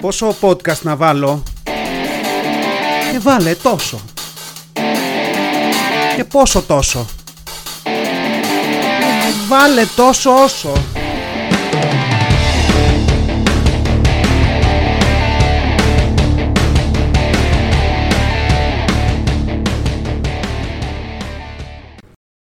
Πόσο podcast να βάλω; Και βάλε τόσο. Και πόσο τόσο. Βάλε τόσο όσο.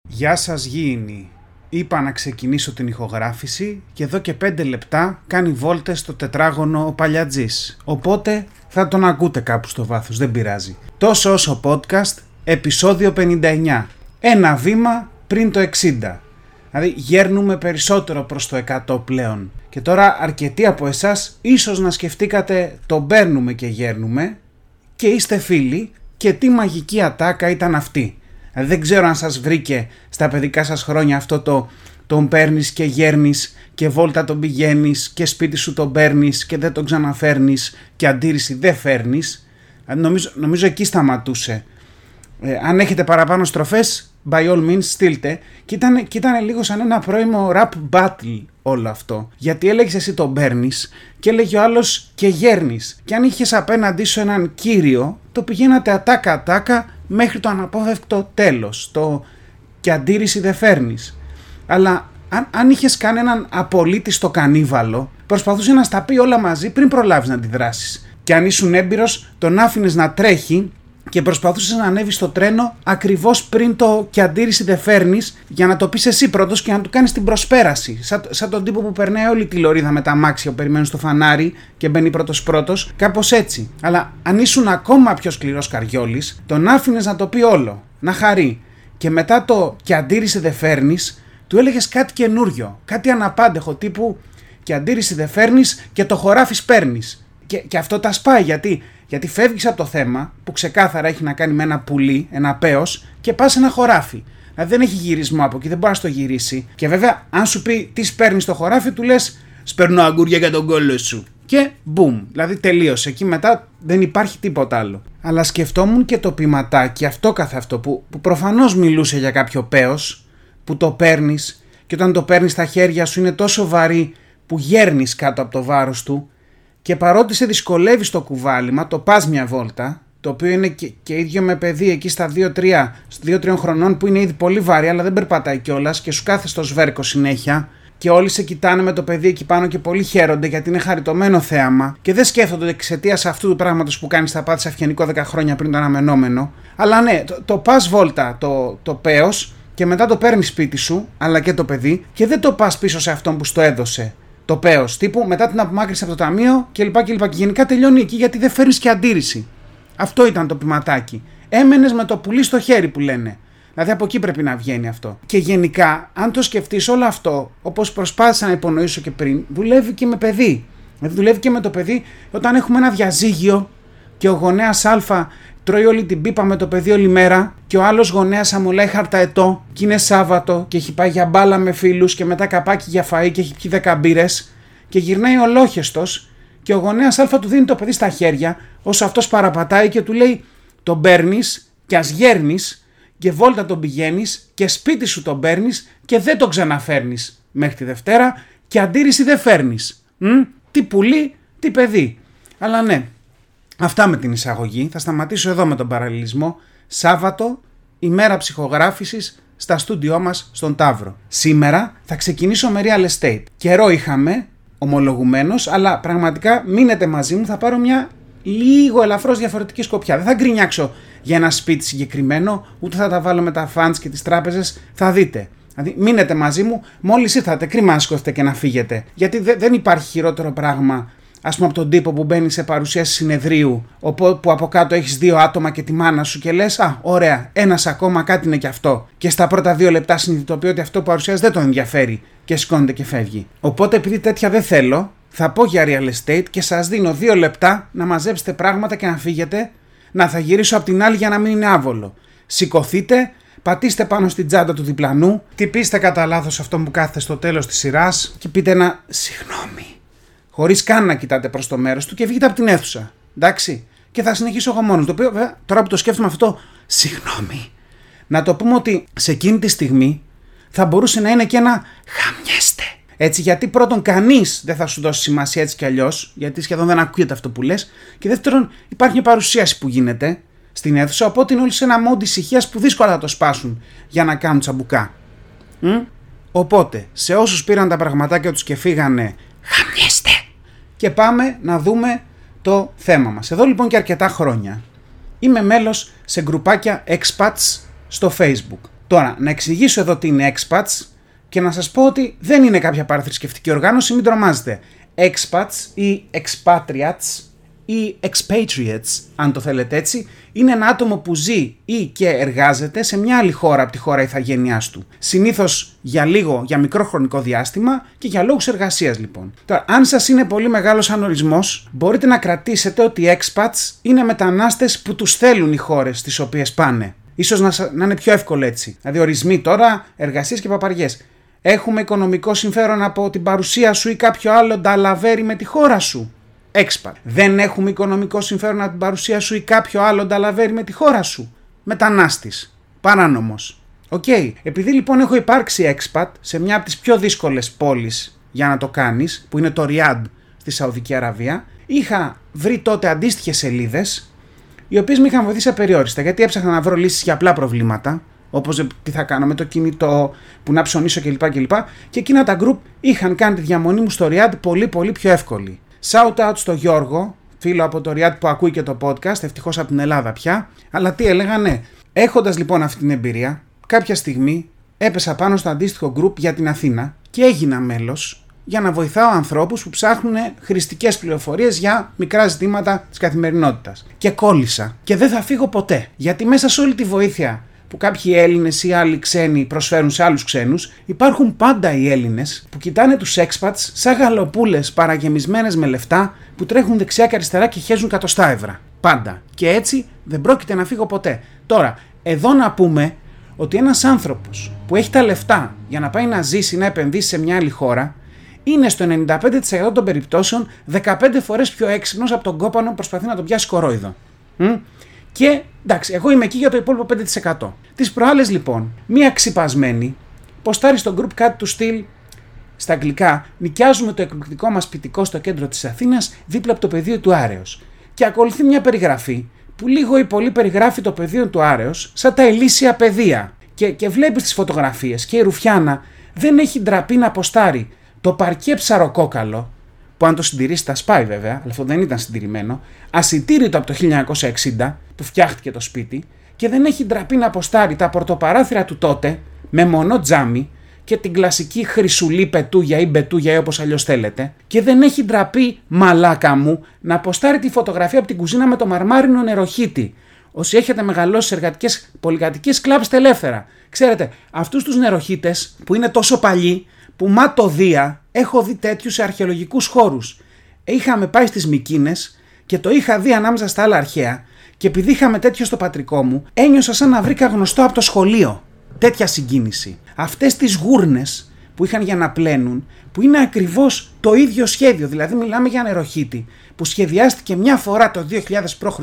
Γεια σας γήινοι Είπα να ξεκινήσω την ηχογράφηση και εδώ και 5 λεπτά κάνει βόλτες στο τετράγωνο ο Παλιατζής. Οπότε θα τον ακούτε κάπου στο βάθος, δεν πειράζει. Τόσο όσο podcast, επεισόδιο 59. Ένα βήμα πριν το 60. Δηλαδή γέρνουμε περισσότερο προς το 100 πλέον. Και τώρα αρκετοί από εσάς ίσως να σκεφτήκατε το μπαίνουμε και γέρνουμε και είστε φίλοι και τι μαγική ατάκα ήταν αυτή. Δεν ξέρω αν σας βρήκε στα παιδικά σας χρόνια αυτό το τον παίρνεις και γέρνεις και βόλτα τον πηγαίνεις και σπίτι σου τον παίρνεις και δεν τον ξαναφέρνεις και αντίρρηση δεν φέρνεις. Νομίζω, νομίζω εκεί σταματούσε. Ε, αν έχετε παραπάνω στροφές, by all means στείλτε. Και ήταν, και ήταν λίγο σαν ένα πρώιμο rap battle όλο αυτό. Γιατί έλεγες εσύ τον παίρνεις και έλεγε ο άλλος και γέρνεις. Και αν είχες απέναντί σου έναν κύριο, το πηγαίνατε ατάκα-ατάκα μέχρι το αναπόφευκτο τέλος. Το και αντίρρηση δεν φέρνεις. Αλλά αν, αν είχες κάνει έναν απολύτη στο κανίβαλο, προσπαθούσε να στα πει όλα μαζί πριν προλάβεις να αντιδράσεις. Και αν ήσουν έμπειρος, τον άφηνες να τρέχει και προσπαθούσε να ανέβει στο τρένο ακριβώς πριν το και αντίρρηση δεν φέρνεις για να το πεις εσύ πρώτος και να του κάνεις την προσπέραση. Σαν, σαν τον τύπο που περνάει όλη τη λωρίδα με τα αμάξια που περιμένουν στο φανάρι και μπαίνει πρώτος πρώτος, κάπως έτσι. Αλλά αν ήσουν ακόμα πιο σκληρός καριόλης, τον άφηνες να το πει όλο, να χαρεί. Και μετά το και αντίρρηση δεν φέρνεις, του έλεγες κάτι καινούριο, κάτι αναπάντεχο τύπου και αντίρρηση δεν φέρνεις και το χωράφις παίρνεις. Και, και αυτό τα σπάει γιατί γιατί φεύγεις από το θέμα που ξεκάθαρα έχει να κάνει με ένα πουλί, ένα παίο, και πας ένα χωράφι. Δηλαδή δεν έχει γυρισμό από εκεί, δεν μπορεί να το γυρίσει. Και βέβαια, αν σου πει τι παίρνει στο χωράφι, του λες: Σπέρνω αγκούρια για τον κόλλο σου. Και μπούμ. Δηλαδή τελείωσε. Εκεί μετά δεν υπάρχει τίποτα άλλο. Αλλά σκεφτόμουν και το ποιηματάκι αυτό καθ' αυτό που, που προφανώς μιλούσε για κάποιο παίο που το παίρνεις και όταν το παίρνεις στα χέρια σου είναι τόσο βαρύ που γέρνεις κάτω από το βάρος του και παρότι σε δυσκολεύει στο κουβάλιμα, το πας μια βόλτα, το οποίο είναι και, και ίδιο με παιδί εκεί στα 2-3 χρονών που είναι ήδη πολύ βαρύ, αλλά δεν περπατάει κιόλας και σου κάθεσαι στο σβέρκο συνέχεια. Και όλοι σε κοιτάνε με το παιδί εκεί πάνω και πολύ χαίρονται γιατί είναι χαριτωμένο θέαμα και δεν σκέφτονται εξαιτίας αυτού του πράγματος που κάνεις στα πάτια αυγενικό 10 χρόνια πριν το αναμενόμενο. Αλλά ναι, το, το πας βόλτα το, το πέος και μετά το παίρνεις σπίτι σου, αλλά και το παιδί, και δεν το πας πίσω σε αυτόν που στο έδωσε το παίο τύπου μετά την απομάκρυνση από το ταμείο κλπ. Και, και γενικά τελειώνει εκεί γιατί δεν φέρνεις και αντίρρηση. Αυτό ήταν το ποιηματάκι. Έμενες με το πουλί στο χέρι που λένε. Δηλαδή από εκεί πρέπει να βγαίνει αυτό. Και γενικά, αν το σκεφτείς όλο αυτό, όπως προσπάθησα να υπονοήσω και πριν, δουλεύει και με παιδί. Δηλαδή δουλεύει και με το παιδί όταν έχουμε ένα διαζύγιο και ο γονέας Α τρώει όλη την πίπα με το παιδί όλη μέρα και ο άλλος γονέας αμολάει χαρταετό και είναι Σάββατο και έχει πάει για μπάλα με φίλους και μετά καπάκι για φαΐ και έχει πιει δέκα μπύρες και γυρνάει ολόχεστος και ο γονέας Α του δίνει το παιδί στα χέρια όσο αυτός παραπατάει και του λέει τον παίρνεις και ας γέρνεις και βόλτα τον πηγαίνεις και σπίτι σου τον παίρνεις και δεν τον ξαναφέρνεις μέχρι τη Δευτέρα και αντίρρηση δεν φέρνεις. Τι πουλί, τι παιδί. Αλλά ναι, Αυτά με την εισαγωγή. Θα σταματήσω εδώ με τον παραλληλισμό. Σάββατο, ημέρα ψυχογράφησης στα στούντιό μας στον Ταύρο. Σήμερα θα ξεκινήσω με real estate. Καιρό είχαμε, ομολογουμένος, αλλά πραγματικά μείνετε μαζί μου, θα πάρω μια λίγο ελαφρώς διαφορετική σκοπιά. Δεν θα γκρινιάξω για ένα σπίτι συγκεκριμένο, ούτε θα τα βάλω με τα funds και τις τράπεζες, θα δείτε. Δηλαδή, μείνετε μαζί μου, μόλις ήρθατε, κρίμα να και να φύγετε. Γιατί δεν υπάρχει χειρότερο πράγμα ας πούμε από τον τύπο που μπαίνει σε παρουσίαση συνεδρίου, που από κάτω έχεις δύο άτομα και τη μάνα σου και λες: Α, ωραία, ένας ακόμα κάτι είναι και αυτό. Και στα πρώτα δύο λεπτά συνειδητοποιεί ότι αυτό που παρουσιάζει δεν τον ενδιαφέρει και σηκώνεται και φεύγει. Οπότε επειδή τέτοια δεν θέλω, θα πω για real estate και σας δίνω δύο λεπτά να μαζέψετε πράγματα και να φύγετε. Να θα γυρίσω από την άλλη για να μην είναι άβολο. Σηκωθείτε, πατήστε πάνω στην τσάντα του διπλανού, τυπήστε κατά λάθος αυτό που κάθεται στο τέλος της σειράς και πείτε ένα συγγνώμη χωρίς καν να κοιτάτε προς το μέρος του και βγείτε από την αίθουσα. Εντάξει. Και θα συνεχίσω εγώ μόνος. Το οποίο βέβαια τώρα που το σκέφτομαι αυτό, συγγνώμη. Να το πούμε ότι σε εκείνη τη στιγμή θα μπορούσε να είναι και ένα χαμιέστε. Έτσι, γιατί πρώτον, κανείς δεν θα σου δώσει σημασία έτσι κι αλλιώς, γιατί σχεδόν δεν ακούγεται αυτό που λες. Και δεύτερον, υπάρχει μια παρουσίαση που γίνεται στην αίθουσα, οπότε είναι όλοι σε ένα mode ησυχίας που δύσκολα θα το σπάσουν για να κάνουν τσαμπουκά. Μ; Οπότε, σε όσους πήραν τα πραγματάκια τους και φύγανε, χαμιέστε! Και πάμε να δούμε το θέμα μας. Εδώ λοιπόν και αρκετά χρόνια είμαι μέλος σε γκρουπάκια expats στο facebook. Τώρα, να εξηγήσω εδώ τι είναι expats και να σας πω ότι δεν είναι κάποια παραθρησκευτική οργάνωση, μην τρομάζετε. Expats ή expatriates ή expatriates, αν το θέλετε έτσι, είναι ένα άτομο που ζει ή και εργάζεται σε μια άλλη χώρα από τη χώρα ηθαγένειάς του. Συνήθως για λίγο, για μικρό χρονικό διάστημα και για λόγους εργασίας λοιπόν. Τώρα, αν σας είναι πολύ μεγάλος ανορισμός, μπορείτε να κρατήσετε ότι οι expats είναι μετανάστες που τους θέλουν οι χώρες στις οποίες πάνε. σω να, να είναι πιο εύκολο έτσι. Δηλαδή, ορισμοί τώρα, εργασίες και παπαριές. Έχουμε οικονομικό συμφέρον από την παρουσία σου ή κάποιο άλλο νταλαβέρι με τη χώρα σου. Expat. Δεν έχουμε οικονομικό συμφέρον από την παρουσία σου ή κάποιο άλλο νταλαβέρι με τη χώρα σου. Μετανάστης. Παράνομος. OK. Okay. Επειδή λοιπόν έχω υπάρξει expat σε μια από τις πιο δύσκολες πόλεις για να το κάνεις, που είναι το Ριάντ στη Σαουδική Αραβία, είχα βρει τότε αντίστοιχες σελίδες, οι οποίες με είχαν βοηθήσει απεριόριστα γιατί έψαχνα να βρω λύσεις για απλά προβλήματα, όπως τι θα κάνω με το κινητό, που να ψωνίσω κλπ. κλπ. Και εκείνα τα group είχαν κάνει τη διαμονή μου στο Ριάντ πολύ πολύ πιο εύκολη. Shout out στο Γιώργο, φίλο από το Ριάτ που ακούει και το podcast, ευτυχώς από την Ελλάδα πια. Αλλά τι έλεγανε, έχοντας λοιπόν αυτή την εμπειρία, κάποια στιγμή έπεσα πάνω στο αντίστοιχο group για την Αθήνα και έγινα μέλος για να βοηθάω ανθρώπους που ψάχνουν χρηστικές πληροφορίες για μικρά ζητήματα της καθημερινότητας. Και κόλλησα και δεν θα φύγω ποτέ, γιατί μέσα σε όλη τη βοήθεια που κάποιοι Έλληνες ή άλλοι ξένοι προσφέρουν σε άλλους ξένους, υπάρχουν πάντα οι Έλληνες που κοιτάνε τους expats σαν γαλοπούλες παραγεμισμένες με λεφτά που τρέχουν δεξιά και αριστερά και χέζουν κατοστά ευρώ. Πάντα. Και έτσι δεν πρόκειται να φύγω ποτέ. Τώρα, εδώ να πούμε ότι ένας άνθρωπος που έχει τα λεφτά για να πάει να ζήσει, να επενδύσει σε μια άλλη χώρα, είναι στο 95% των περιπτώσεων 15 φορές πιο έξυπνος από τον κόπανο που προσπαθεί να τον πιάσει κορόιδο. Και εντάξει, εγώ είμαι εκεί για το υπόλοιπο 5%. Τις προάλλες λοιπόν, μία ξυπασμένη ποστάρει στο group κάτι του στυλ στα αγγλικά, νοικιάζουμε το εκπληκτικό μας σπιτικό στο κέντρο της Αθήνας δίπλα από το πεδίο του Άρεος. Και ακολουθεί μια περιγραφή που λίγο ή πολύ περιγράφει το πεδίο του Άρεος σαν τα ελίσια πεδία. Και, και βλέπεις τις φωτογραφίες και η Ρουφιάνα δεν έχει ντραπεί να αποστάρει το παρκέ ψαροκόκαλο που αν το συντηρήσει θα σπάει βέβαια, αλλά αυτό δεν ήταν συντηρημένο, ασυντήρητο από το 1960 που φτιάχτηκε το σπίτι και δεν έχει ντραπεί να αποστάρει τα πορτοπαράθυρα του τότε με μονό τζάμι και την κλασική χρυσουλή πετούγια ή μπετούγια ή όπως αλλιώς θέλετε και δεν έχει ντραπεί μαλάκα μου να αποστάρει τη φωτογραφία από την κουζίνα με το μαρμάρινο νεροχύτη. Όσοι έχετε μεγαλώσει σε εργατικές πολυκατοικίες, κλάψτε ελεύθερα. Ξέρετε, αυτούς τους νεροχύτες που είναι τόσο παλιοί, που μα το δία έχω δει τέτοιους σε αρχαιολογικούς χώρους. Είχαμε πάει στις Μικίνες και το είχα δει ανάμεσα στα άλλα αρχαία και επειδή είχαμε τέτοιο στο πατρικό μου, ένιωσα σαν να βρήκα γνωστό από το σχολείο. Τέτοια συγκίνηση. Αυτές τις γούρνες που είχαν για να πλένουν, που είναι ακριβώς το ίδιο σχέδιο. Δηλαδή, μιλάμε για νεροχύτη που σχεδιάστηκε μια φορά το 2000 π.Χ.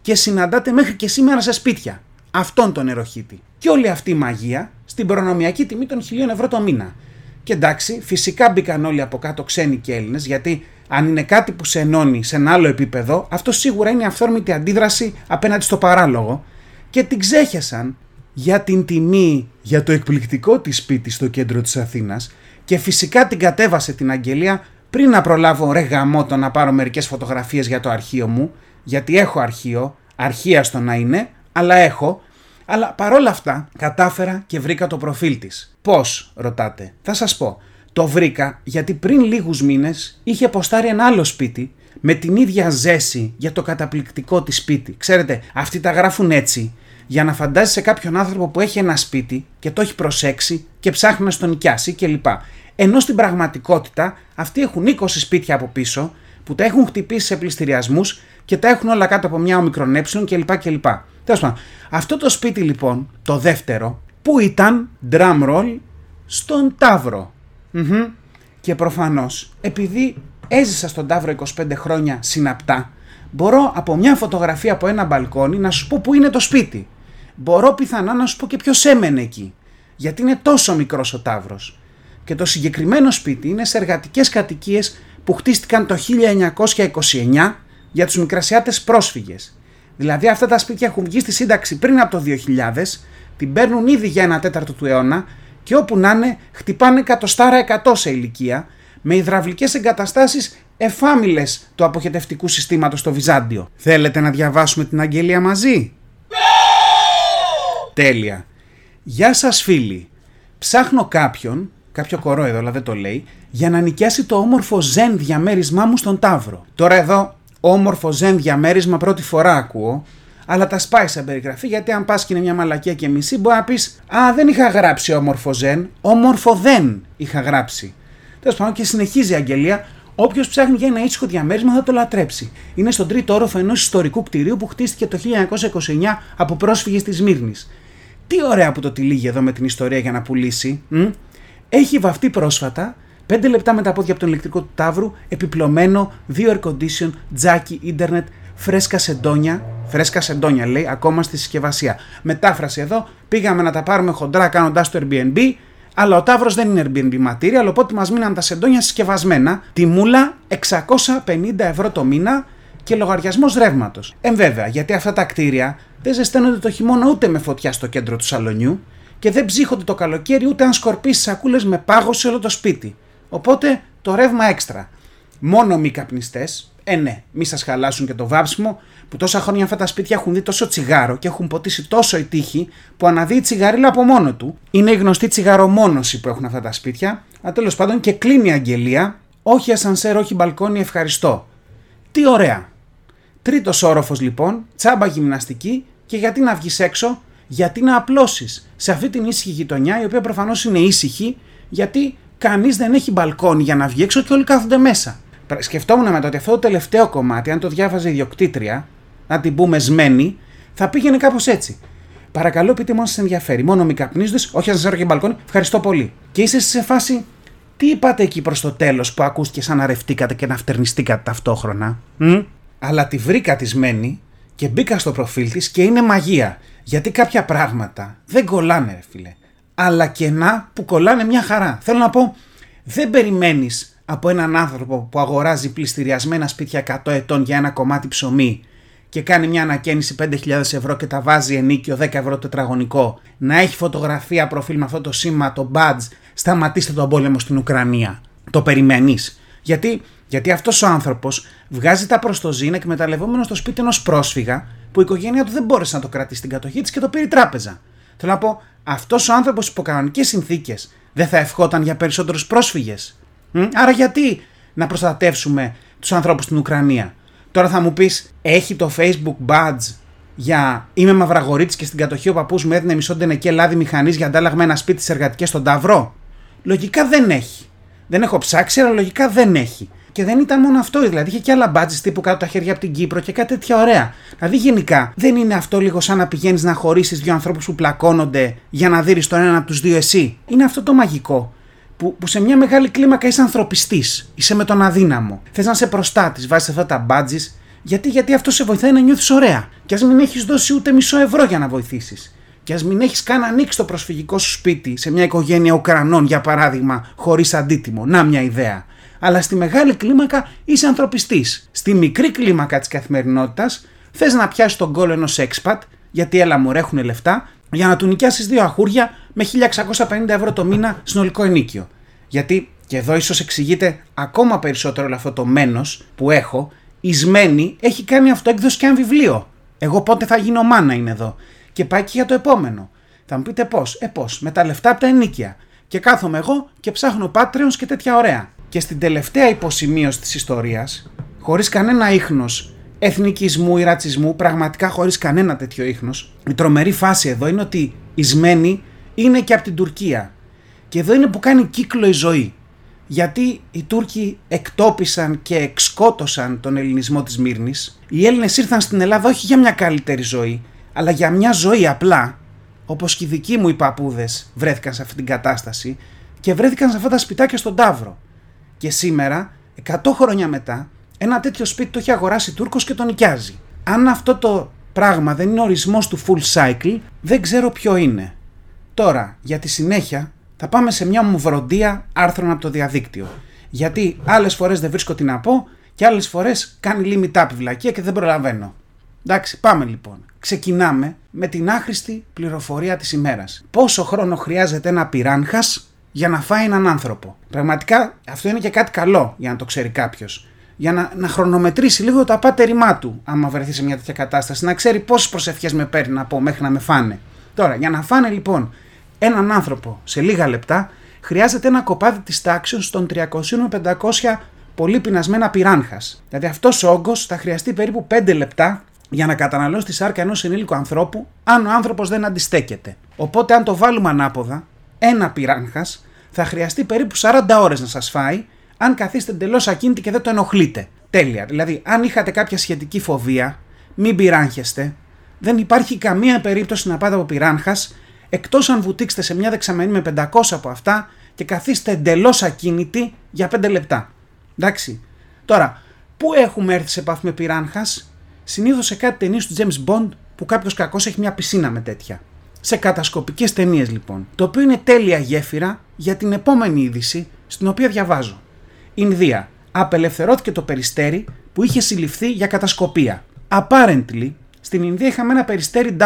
και συναντάτε μέχρι και σήμερα σε σπίτια. Αυτόν τον νεροχύτη. Και όλη αυτή η μαγεία στην προνομιακή τιμή των 1000 ευρώ το μήνα. Και εντάξει, φυσικά μπήκαν όλοι από κάτω ξένοι και Έλληνες, γιατί αν είναι κάτι που σε ενώνει σε ένα άλλο επίπεδο, αυτό σίγουρα είναι αυθόρμητη αντίδραση απέναντι στο παράλογο. Και την ξέχεσαν για την τιμή για το εκπληκτικό της σπίτι στο κέντρο της Αθήνας και φυσικά την κατέβασε την αγγελία πριν να προλάβω ρε γαμότο να πάρω μερικές φωτογραφίες για το αρχείο μου γιατί έχω αρχείο, αρχεία στο να είναι, αλλά έχω αλλά παρόλα αυτά κατάφερα και βρήκα το προφίλ της. Πώς, ρωτάτε; Θα σας πω. Το βρήκα γιατί πριν λίγους μήνες είχε αποστάρει ένα άλλο σπίτι με την ίδια ζέση για το καταπληκτικό της σπίτι. Ξέρετε, αυτοί τα γράφουν έτσι για να φαντάζει σε κάποιον άνθρωπο που έχει ένα σπίτι και το έχει προσέξει και ψάχνει να στον νοικιάσει κλπ. Ενώ στην πραγματικότητα αυτοί έχουν 20 σπίτια από πίσω που τα έχουν χτυπήσει σε πληστηριασμούς και τα έχουν όλα κάτω από μια ομικρον ε κλπ. κλπ. Τέλος πάντων, αυτό το σπίτι λοιπόν, το δεύτερο, που ήταν drum roll στον Ταύρο. Και προφανώς, επειδή έζησα στον Ταύρο 25 χρόνια συναπτά, μπορώ από μια φωτογραφία από ένα μπαλκόνι να σου πω που είναι το σπίτι. Μπορώ πιθανά να σου πω και ποιος έμενε εκεί. Γιατί είναι τόσο μικρός ο Ταύρος. Και το συγκεκριμένο σπίτι είναι σε εργατικές κατοικίες που χτίστηκαν το 1929 για τους μικρασιάτες πρόσφυγες. Δηλαδή αυτά τα σπίτια έχουν βγει στη σύνταξη πριν από το 2000, την παίρνουν ήδη για ένα τέταρτο του αιώνα και όπου να είναι χτυπάνε εκατοστάρα εκατό σε ηλικία με υδραυλικές εγκαταστάσεις εφάμιλες του αποχετευτικού συστήματος στο Βυζάντιο. Θέλετε να διαβάσουμε την αγγελία μαζί; Τέλεια. Γεια σας φίλοι. Ψάχνω κάποιον, κάποιο κορό εδώ αλλά δεν το λέει, για να νοικιάσει το όμορφο ζεν διαμέρισμά μου στον Ταύρο. Τώρα εδώ όμορφο ζεν διαμέρισμα πρώτη φορά ακούω, αλλά τα σπάει σαν περιγραφή γιατί αν πας και είναι μια μαλακία και μισή μπορεί να πεις «Α, δεν είχα γράψει όμορφο ζεν, όμορφο δεν είχα γράψει». Τέλος πάντων και συνεχίζει η αγγελία Όποιος ψάχνει για ένα ήσυχο διαμέρισμα θα το λατρέψει. Είναι στον τρίτο όροφο ενός ιστορικού κτηρίου που χτίστηκε το 1929 από πρόσφυγες της Μύρνη. Τι ωραία που το τυλίγει εδώ με την ιστορία για να πουλήσει. Μ; Έχει βαφτεί πρόσφατα, 5 λεπτά με τα πόδια από τον ηλεκτρικό του τάβρου, επιπλωμένο, 2 air condition, τζάκι, ίντερνετ, φρέσκα σεντόνια. Φρέσκα σεντόνια λέει, ακόμα στη συσκευασία. Μετάφραση εδώ, πήγαμε να τα πάρουμε χοντρά κάνοντας το Airbnb, αλλά ο Ταύρος δεν είναι Airbnb material, οπότε μας μείναν τα σεντόνια συσκευασμένα. Τη μούλα 650 ευρώ το μήνα και λογαριασμός ρεύματος. Ε, βέβαια, γιατί αυτά τα κτίρια δεν ζεσταίνονται το χειμώνα ούτε με φωτιά στο κέντρο του σαλονιού και δεν ψύχονται το καλοκαίρι ούτε αν σκορπίσεις σακούλες με πάγο σε όλο το σπίτι. Οπότε το ρεύμα έξτρα. Μόνο μη καπνιστές, ε ναι, μη σας χαλάσουν και το βάψιμο, που τόσα χρόνια αυτά τα σπίτια έχουν δει τόσο τσιγάρο και έχουν ποτίσει τόσο η τύχη που αναδύει τσιγαρίλα από μόνο του. Είναι η γνωστή τσιγαρομόνωση που έχουν αυτά τα σπίτια. Αλλά τέλος πάντων και κλείνει η αγγελία. Όχι ασανσέρ, όχι μπαλκόνι, ευχαριστώ. Τι ωραία. Τρίτος όροφος λοιπόν, τσάμπα γυμναστική και γιατί να βγεις έξω, γιατί να απλώσεις σε αυτή την ήσυχη γειτονιά, η οποία προφανώς είναι ήσυχη, γιατί κανείς δεν έχει μπαλκόνι για να βγει έξω και όλοι κάθονται μέσα. Σκεφτόμουν μετά ότι αυτό το τελευταίο κομμάτι, αν το διάβαζε η ιδιοκτήτρια, να την πούμε σμένη, θα πήγαινε κάπως έτσι. Παρακαλώ, πείτε μόνο σας ενδιαφέρει. Μόνο μη καπνίζοντε, όχι σας και μπαλκόνι. Ευχαριστώ πολύ. Και είσαι σε φάση, τι είπατε εκεί προς το τέλος που ακούστηκες σαν να ρευτήκατε και να φτερνιστήκατε ταυτόχρονα. Μ; Αλλά τη βρήκα τη μένη και μπήκα στο προφίλ της και είναι μαγεία. Γιατί κάποια πράγματα δεν κολλάνε, ρε φίλε. Αλλά κενά που κολλάνε μια χαρά. Θέλω να πω, δεν περιμένεις από έναν άνθρωπο που αγοράζει πληστηριασμένα σπίτια 100 ετών για ένα κομμάτι ψωμί και κάνει μια ανακαίνιση 5.000 ευρώ και τα βάζει ενίκιο 10 ευρώ τετραγωνικό, να έχει φωτογραφία προφίλ με αυτό το σήμα, το badge, σταματήστε τον πόλεμο στην Ουκρανία. Το περιμένεις. Γιατί, γιατί αυτός ο άνθρωπος βγάζει τα προστοζήν εκμεταλλευόμενος στο σπίτι ενός πρόσφυγα που η οικογένεια του δεν μπόρεσε να το κρατήσει στην κατοχή της και το πήρε τράπεζα. Θέλω να πω, αυτός ο άνθρωπος υπό κανονικές συνθήκες δεν θα ευχόταν για περισσότερους πρόσφυγες. Άρα γιατί να προστατεύσουμε τους ανθρώπους στην Ουκρανία; Τώρα θα μου πεις, έχει το Facebook badge για είμαι μαυραγορίτη και στην κατοχή ο παππούς μου έδινε μισό ντενεκέ λάδι μηχανής για αντάλλαγμα ένα σπίτι στις εργατικές στον Ταυρό. Λογικά δεν έχει. Δεν έχω ψάξει, αλλά λογικά δεν έχει. Και δεν ήταν μόνο αυτό, δηλαδή είχε και άλλα badges τύπου κάτω τα χέρια από την Κύπρο και κάτι τέτοια ωραία. Δηλαδή γενικά δεν είναι αυτό λίγο σαν να πηγαίνεις να χωρίσεις δύο ανθρώπους που πλακώνονται για να δει τον ένα από τους δύο εσύ. Είναι αυτό το μαγικό που, που σε μια μεγάλη κλίμακα είσαι ανθρωπιστής, είσαι με τον αδύναμο. Θες να είσαι προστάτη, βάζεις αυτά τα badges, γιατί, γιατί αυτό σε βοηθάει να νιώθεις ωραία. Και ας μην έχεις δώσει ούτε μισό ευρώ για να βοηθήσεις. Και ας μην έχεις καν ανοίξει το προσφυγικό σου σπίτι σε μια οικογένεια Ουκρανών, για παράδειγμα, χωρίς αντίτιμο. Να μια ιδέα. Αλλά στη μεγάλη κλίμακα είσαι ανθρωπιστής. Στη μικρή κλίμακα της καθημερινότητας θες να πιάσεις τον κόλλο ενός έξπατ, γιατί έλα μου έχουν λεφτά, για να του νοικιάσεις δύο αχούρια με 1650 ευρώ το μήνα συνολικό ενίκιο. Γιατί, και εδώ ίσως εξηγείται ακόμα περισσότερο όλο αυτό το μένος που έχω, η Σμένη έχει κάνει αυτοέκδοση και ένα βιβλίο. Εγώ πότε θα γίνω μάνα είναι εδώ. Και πάει και για το επόμενο. Θα μου πείτε πώς. Ε, πώς. Με τα λεφτά από τα ενίκια. Και κάθομαι εγώ και ψάχνω Patreons και τέτοια ωραία. Και στην τελευταία υποσημείωση της ιστορίας, χωρίς κανένα ίχνος εθνικισμού ή ρατσισμού, πραγματικά χωρίς κανένα τέτοιο ίχνος. Η τρομερή φάση εδώ είναι ότι η Σμένη είναι και από την Τουρκία. Και εδώ είναι που κάνει κύκλο η ζωή. Γιατί οι Τούρκοι εκτόπισαν και εξκότωσαν τον ελληνισμό της Μύρνης. Οι Έλληνες ήρθαν στην Ελλάδα όχι για μια καλύτερη ζωή, αλλά για μια ζωή απλά, όπως και οι δικοί μου οι παππούδες βρέθηκαν σε αυτή την κατάσταση και βρέθηκαν σε αυτά τα σπιτάκια στον Ταύρο. Και σήμερα, 100 χρόνια μετά, ένα τέτοιο σπίτι το έχει αγοράσει Τούρκος και τον νοικιάζει. Αν αυτό το πράγμα δεν είναι ορισμός του full cycle, δεν ξέρω ποιο είναι. Τώρα, για τη συνέχεια, θα πάμε σε μια ομοβροντία άρθρων από το διαδίκτυο. Γιατί άλλες φορές δεν βρίσκω τι να πω και άλλες φορές κάνει limit up βλακία και δεν προλαβαίνω. Εντάξει, πάμε λοιπόν. Ξεκινάμε με την άχρηστη πληροφορία της ημέρας. Πόσο χρόνο χρειάζεται ένα πυράνχας για να φάει έναν άνθρωπο; Πραγματικά αυτό είναι και κάτι καλό για να το ξέρει κάποιος. Για να, να χρονομετρήσει λίγο το απάτερημά του, άμα βρεθεί σε μια τέτοια κατάσταση. Να ξέρει πόσες προσευχές με παίρνει να πω μέχρι να με φάνε. Τώρα, για να φάνε λοιπόν έναν άνθρωπο σε λίγα λεπτά, χρειάζεται ένα κοπάδι της τάξης των 300 με 500 πολύ πεινασμένα πυράνχας. Δηλαδή αυτός ο όγκος θα χρειαστεί περίπου 5 λεπτά για να καταναλώσει τη σάρκα ενός ενήλικου ανθρώπου, αν ο άνθρωπος δεν αντιστέκεται. Οπότε, αν το βάλουμε ανάποδα, ένα πυράνχα θα χρειαστεί περίπου 40 ώρες να σας φάει, αν καθίστε εντελώς ακίνητοι και δεν το ενοχλείτε. Τέλεια. Δηλαδή, αν είχατε κάποια σχετική φοβία, μην πυράγχεστε. Δεν υπάρχει καμία περίπτωση να πάτε από πυράνχα, εκτός αν βουτήξετε σε μια δεξαμενή με 500 από αυτά και καθίστε εντελώς ακίνητοι για 5 λεπτά. Εντάξει. Τώρα, πού έχουμε έρθει σε επαφή με πυράνχα, συνήθως σε κάτι ταινίες του James Bond που κάποιος κακός έχει μια πισίνα με τέτοια. Σε κατασκοπικές ταινίες λοιπόν. Το οποίο είναι τέλεια γέφυρα για την επόμενη είδηση στην οποία διαβάζω. Ινδία. Απελευθερώθηκε το περιστέρι που είχε συλληφθεί για κατασκοπία. Apparently, στην Ινδία είχαμε ένα περιστέρι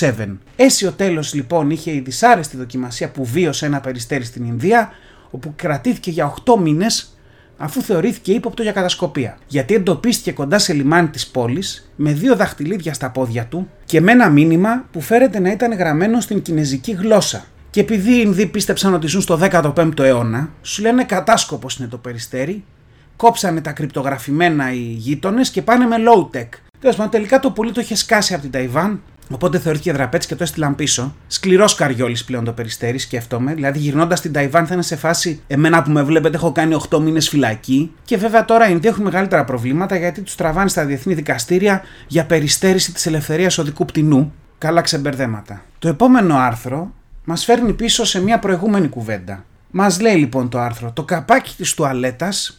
007. Έσιο τέλος λοιπόν είχε η δυσάρεστη δοκιμασία που βίωσε ένα περιστέρι στην Ινδία, όπου κρατήθηκε για 8 μήνες αφού θεωρήθηκε ύποπτο για κατασκοπία. Γιατί εντοπίστηκε κοντά σε λιμάνι της πόλης με δύο δαχτυλίδια στα πόδια του και με ένα μήνυμα που φέρεται να ήταν γραμμένο στην κινέζικη γλώσσα. Και επειδή οι Ινδοί πίστεψαν ότι ζουν στο 15ο αιώνα, σου λένε κατάσκοπος είναι το περιστέρι, κόψανε τα κρυπτογραφημένα οι γείτονες και πάνε με low tech. Τέλος πάντων, τελικά το πουλί το είχε σκάσει από την Ταϊβάν Οπότε θεωρήθηκε δραπέτσι και το έστειλαν πίσω. Σκληρός καριόλης πλέον το περιστέρι, σκέφτομαι. Δηλαδή, γυρνώντας στην Ταϊβάν, θα είναι σε φάση. Εμένα που με βλέπετε, έχω κάνει 8 μήνες φυλακή. Και βέβαια τώρα οι Ινδοί έχουν μεγαλύτερα προβλήματα γιατί τους τραβάνε στα διεθνή δικαστήρια για περιστέρηση της ελευθερίας οδικού πτηνού. Καλά ξεμπερδέματα. Το επόμενο άρθρο μας φέρνει πίσω σε μια προηγούμενη κουβέντα. Μας λέει λοιπόν το άρθρο: Το καπάκι της τουαλέτας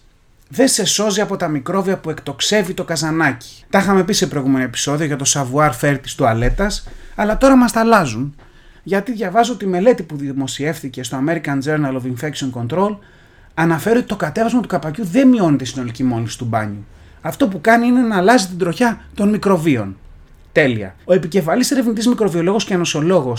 δεν σε σώζει από τα μικρόβια που εκτοξεύει το καζανάκι. Τα είχαμε πει σε προηγούμενο επεισόδιο για το savoir faire τη τουαλέτα, αλλά τώρα μας τα αλλάζουν. Γιατί διαβάζω τη μελέτη που δημοσιεύθηκε στο American Journal of Infection Control αναφέρει ότι το κατέβασμα του καπακιού δεν μειώνει τη συνολική μόλυνση του μπάνιου. Αυτό που κάνει είναι να αλλάζει την τροχιά των μικροβίων. Τέλεια. Ο επικεφαλής ερευνητής μικροβιολόγος και ανοσολόγο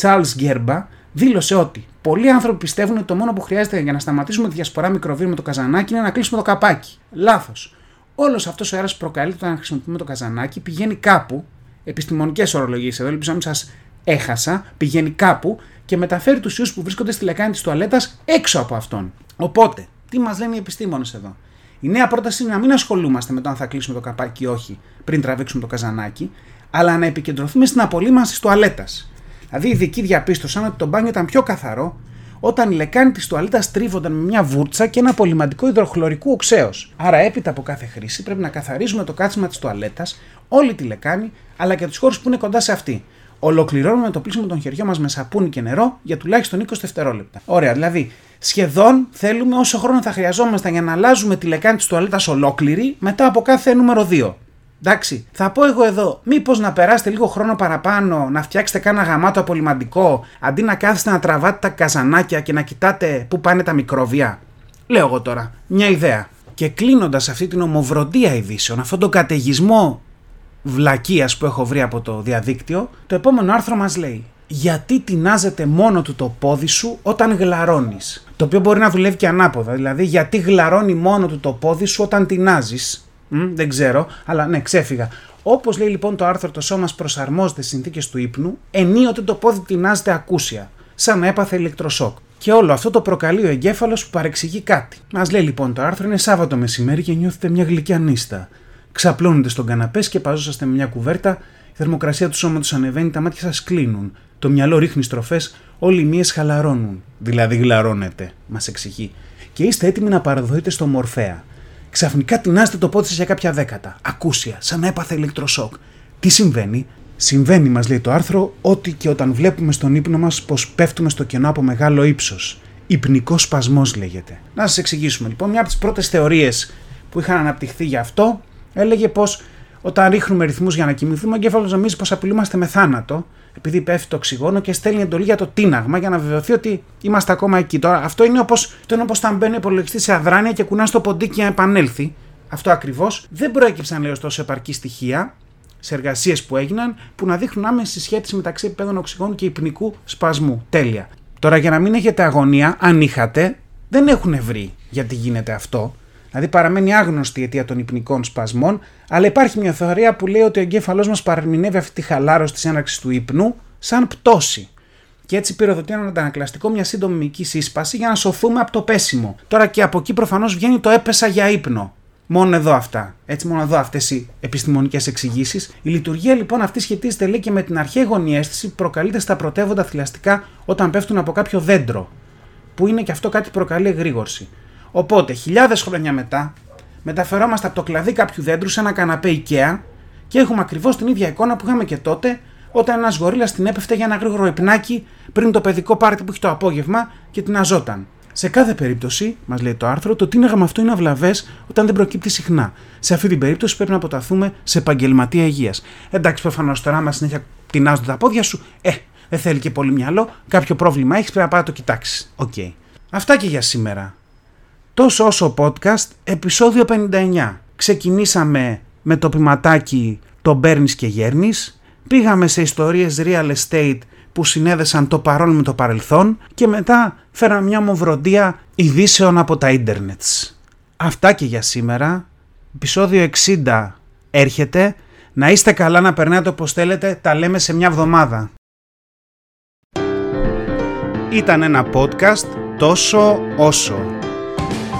Charles Gerba δήλωσε ότι πολλοί άνθρωποι πιστεύουν ότι το μόνο που χρειάζεται για να σταματήσουμε τη διασπορά μικροβίων με το καζανάκι είναι να κλείσουμε το καπάκι. Λάθος. Όλος αυτός ο αέρας που προκαλείται όταν χρησιμοποιούμε το καζανάκι πηγαίνει κάπου, επιστημονικές ορολογίες εδώ, ελπίζω να μην σας έχασα, πηγαίνει κάπου και μεταφέρει τους ιούς που βρίσκονται στη λεκάνη της τουαλέτας έξω από αυτόν. Οπότε, τι μας λένε οι επιστήμονες εδώ; Η νέα πρόταση είναι να μην ασχολούμαστε με το αν θα κλείσουμε το καπάκι ή όχι πριν τραβήξουμε το καζανάκι, αλλά να επικεντρωθούμε στην απολύμανση της τουαλέτας. Δηλαδή οι ειδικοί διαπίστωσαν ότι το μπάνιο ήταν πιο καθαρό όταν οι λεκάνη της τουαλέτα τρίβονταν με μια βούρτσα και ένα απολυματικό υδροχλωρικού οξέως. Άρα, έπειτα από κάθε χρήση, πρέπει να καθαρίζουμε το κάθισμα της τουαλέτας, όλη τη λεκάνη, αλλά και τους χώρους που είναι κοντά σε αυτή. Ολοκληρώνουμε το πλήσιμο των χεριών μας με σαπούνι και νερό για τουλάχιστον 20 δευτερόλεπτα. Ωραία, δηλαδή σχεδόν θέλουμε όσο χρόνο θα χρειαζόμαστε για να αλλάζουμε τη λεκάνη της τουαλέτας ολόκληρη μετά από κάθε νούμερο 2. Εντάξει, θα πω εγώ εδώ, μήπως να περάσετε λίγο χρόνο παραπάνω, να φτιάξετε κάνα γαμάτο απολυμαντικό, αντί να κάθεστε να τραβάτε τα καζανάκια και να κοιτάτε πού πάνε τα μικρόβια. Λέω εγώ τώρα, μια ιδέα. Και κλείνοντας αυτή την ομοβροντία ειδήσεων, αυτόν τον καταιγισμό βλακείας που έχω βρει από το διαδίκτυο, το επόμενο άρθρο μας λέει γιατί τεινάζεται μόνο του το πόδι σου όταν γλαρώνεις. Το οποίο μπορεί να δουλεύει και ανάποδα. Δηλαδή, γιατί γλαρώνει μόνο του το πόδι σου όταν τεινάζεις δεν ξέρω, αλλά ναι, ξέφυγα. Όπως λέει λοιπόν το άρθρο, το σώμα προσαρμόζεται στις συνθήκες του ύπνου, ενίοτε το πόδι τεινάζεται ακούσια, σαν να έπαθε ηλεκτροσόκ. Και όλο αυτό το προκαλεί ο εγκέφαλος που παρεξηγεί κάτι. Μας λέει λοιπόν το άρθρο, είναι Σάββατο μεσημέρι και νιώθετε μια γλυκιά νύστα. Ξαπλώνετε στον καναπέ και παζόσαστε με μια κουβέρτα, η θερμοκρασία του σώματος ανεβαίνει, τα μάτια σας κλείνουν. Το μυαλό ρίχνει στροφές, όλοι οι μύες χαλαρώνουν. Δηλαδή γλαρώνετε, μας εξηγεί. Και είστε έτοιμοι να παραδοθείτε στο μορφέα ξαφνικά τεινάζετε το πόδι σας για κάποια δέκατα. Ακούσια, σαν να έπαθε ηλεκτροσόκ. Τι συμβαίνει, Συμβαίνει, μας λέει το άρθρο, ότι και όταν βλέπουμε στον ύπνο μας πως πέφτουμε στο κενό από μεγάλο ύψος. Υπνικός σπασμός λέγεται. Να σας εξηγήσουμε λοιπόν. Μια από τις πρώτες θεωρίες που είχαν αναπτυχθεί γι' αυτό έλεγε πως όταν ρίχνουμε ρυθμούς για να κοιμηθούμε, ο εγκέφαλος νομίζει πως απειλούμαστε με θάνατο, επειδή πέφτει το οξυγόνο και στέλνει εντολή για το τίναγμα για να βεβαιωθεί ότι είμαστε ακόμα εκεί. Τώρα, αυτό είναι όπως όταν μπαίνει ο υπολογιστής σε αδράνεια και κουνά το ποντίκι για να επανέλθει. Αυτό ακριβώς. Δεν προέκυψαν, λέει, ωστόσο, επαρκή στοιχεία σε εργασίες που έγιναν που να δείχνουν άμεση σχέση μεταξύ επίπεδων οξυγόνου και υπνικού σπασμού. Τέλεια. Τώρα, για να μην έχετε αγωνία, αν είχατε, δεν έχουν βρει γιατί γίνεται αυτό. Δηλαδή παραμένει άγνωστη η αιτία των υπνικών σπασμών, αλλά υπάρχει μια θεωρία που λέει ότι ο εγκέφαλός μας παραμηνεύει αυτή τη χαλάρωση της έναρξης του ύπνου σαν πτώση. Και έτσι πυροδοτεί έναν αντανακλαστικό μια σύντομη μυϊκή σύσπαση για να σωθούμε από το πέσιμο. Τώρα και από εκεί προφανώς βγαίνει το έπεσα για ύπνο. Μόνο εδώ αυτά. Έτσι, μόνο εδώ αυτές οι επιστημονικές εξηγήσεις. Η λειτουργία λοιπόν αυτή σχετίζεται λέει και με την αρχαία γωνιαίσθηση που προκαλείται στα πρωτεύοντα θηλαστικά όταν πέφτουν από κάποιο δέντρο. Που είναι και αυτό κάτι που προκαλεί εγρήγορση. Οπότε, χιλιάδες χρόνια μετά, μεταφερόμαστε από το κλαδί κάποιου δέντρου σε ένα καναπέ IKEA και έχουμε ακριβώς την ίδια εικόνα που είχαμε και τότε όταν ένας γορίλας την έπεφτε για ένα γρήγορο υπνάκι πριν το παιδικό πάρτι που έχει το απόγευμα και τιναζόταν. Σε κάθε περίπτωση, μας λέει το άρθρο, το τίναγμα αυτό είναι αβλαβές όταν δεν προκύπτει συχνά. Σε αυτή την περίπτωση πρέπει να αποταθούμε σε επαγγελματία υγείας. Εντάξει, προφανώς τώρα, άμα συνέχεια τινάζονται τα πόδια σου, ε, δεν θέλει και πολύ μυαλό, κάποιο πρόβλημα έχεις, πρέπει να πάει να το κοιτάξεις. OK. Okay. Αυτά και για σήμερα. Τόσο όσο podcast, επεισόδιο 59. Ξεκινήσαμε με το ποιηματάκι το Παίρνεις και Γέρνεις, πήγαμε σε ιστορίες real estate που συνέδεσαν το παρόν με το παρελθόν και μετά φέραμε μια ομοβροντία ειδήσεων από τα ίντερνετς. Αυτά και για σήμερα. Επισόδιο 60 έρχεται. Να είστε καλά, να περνάτε όπως θέλετε. Τα λέμε σε μια εβδομάδα. Ήταν ένα podcast τόσο όσο.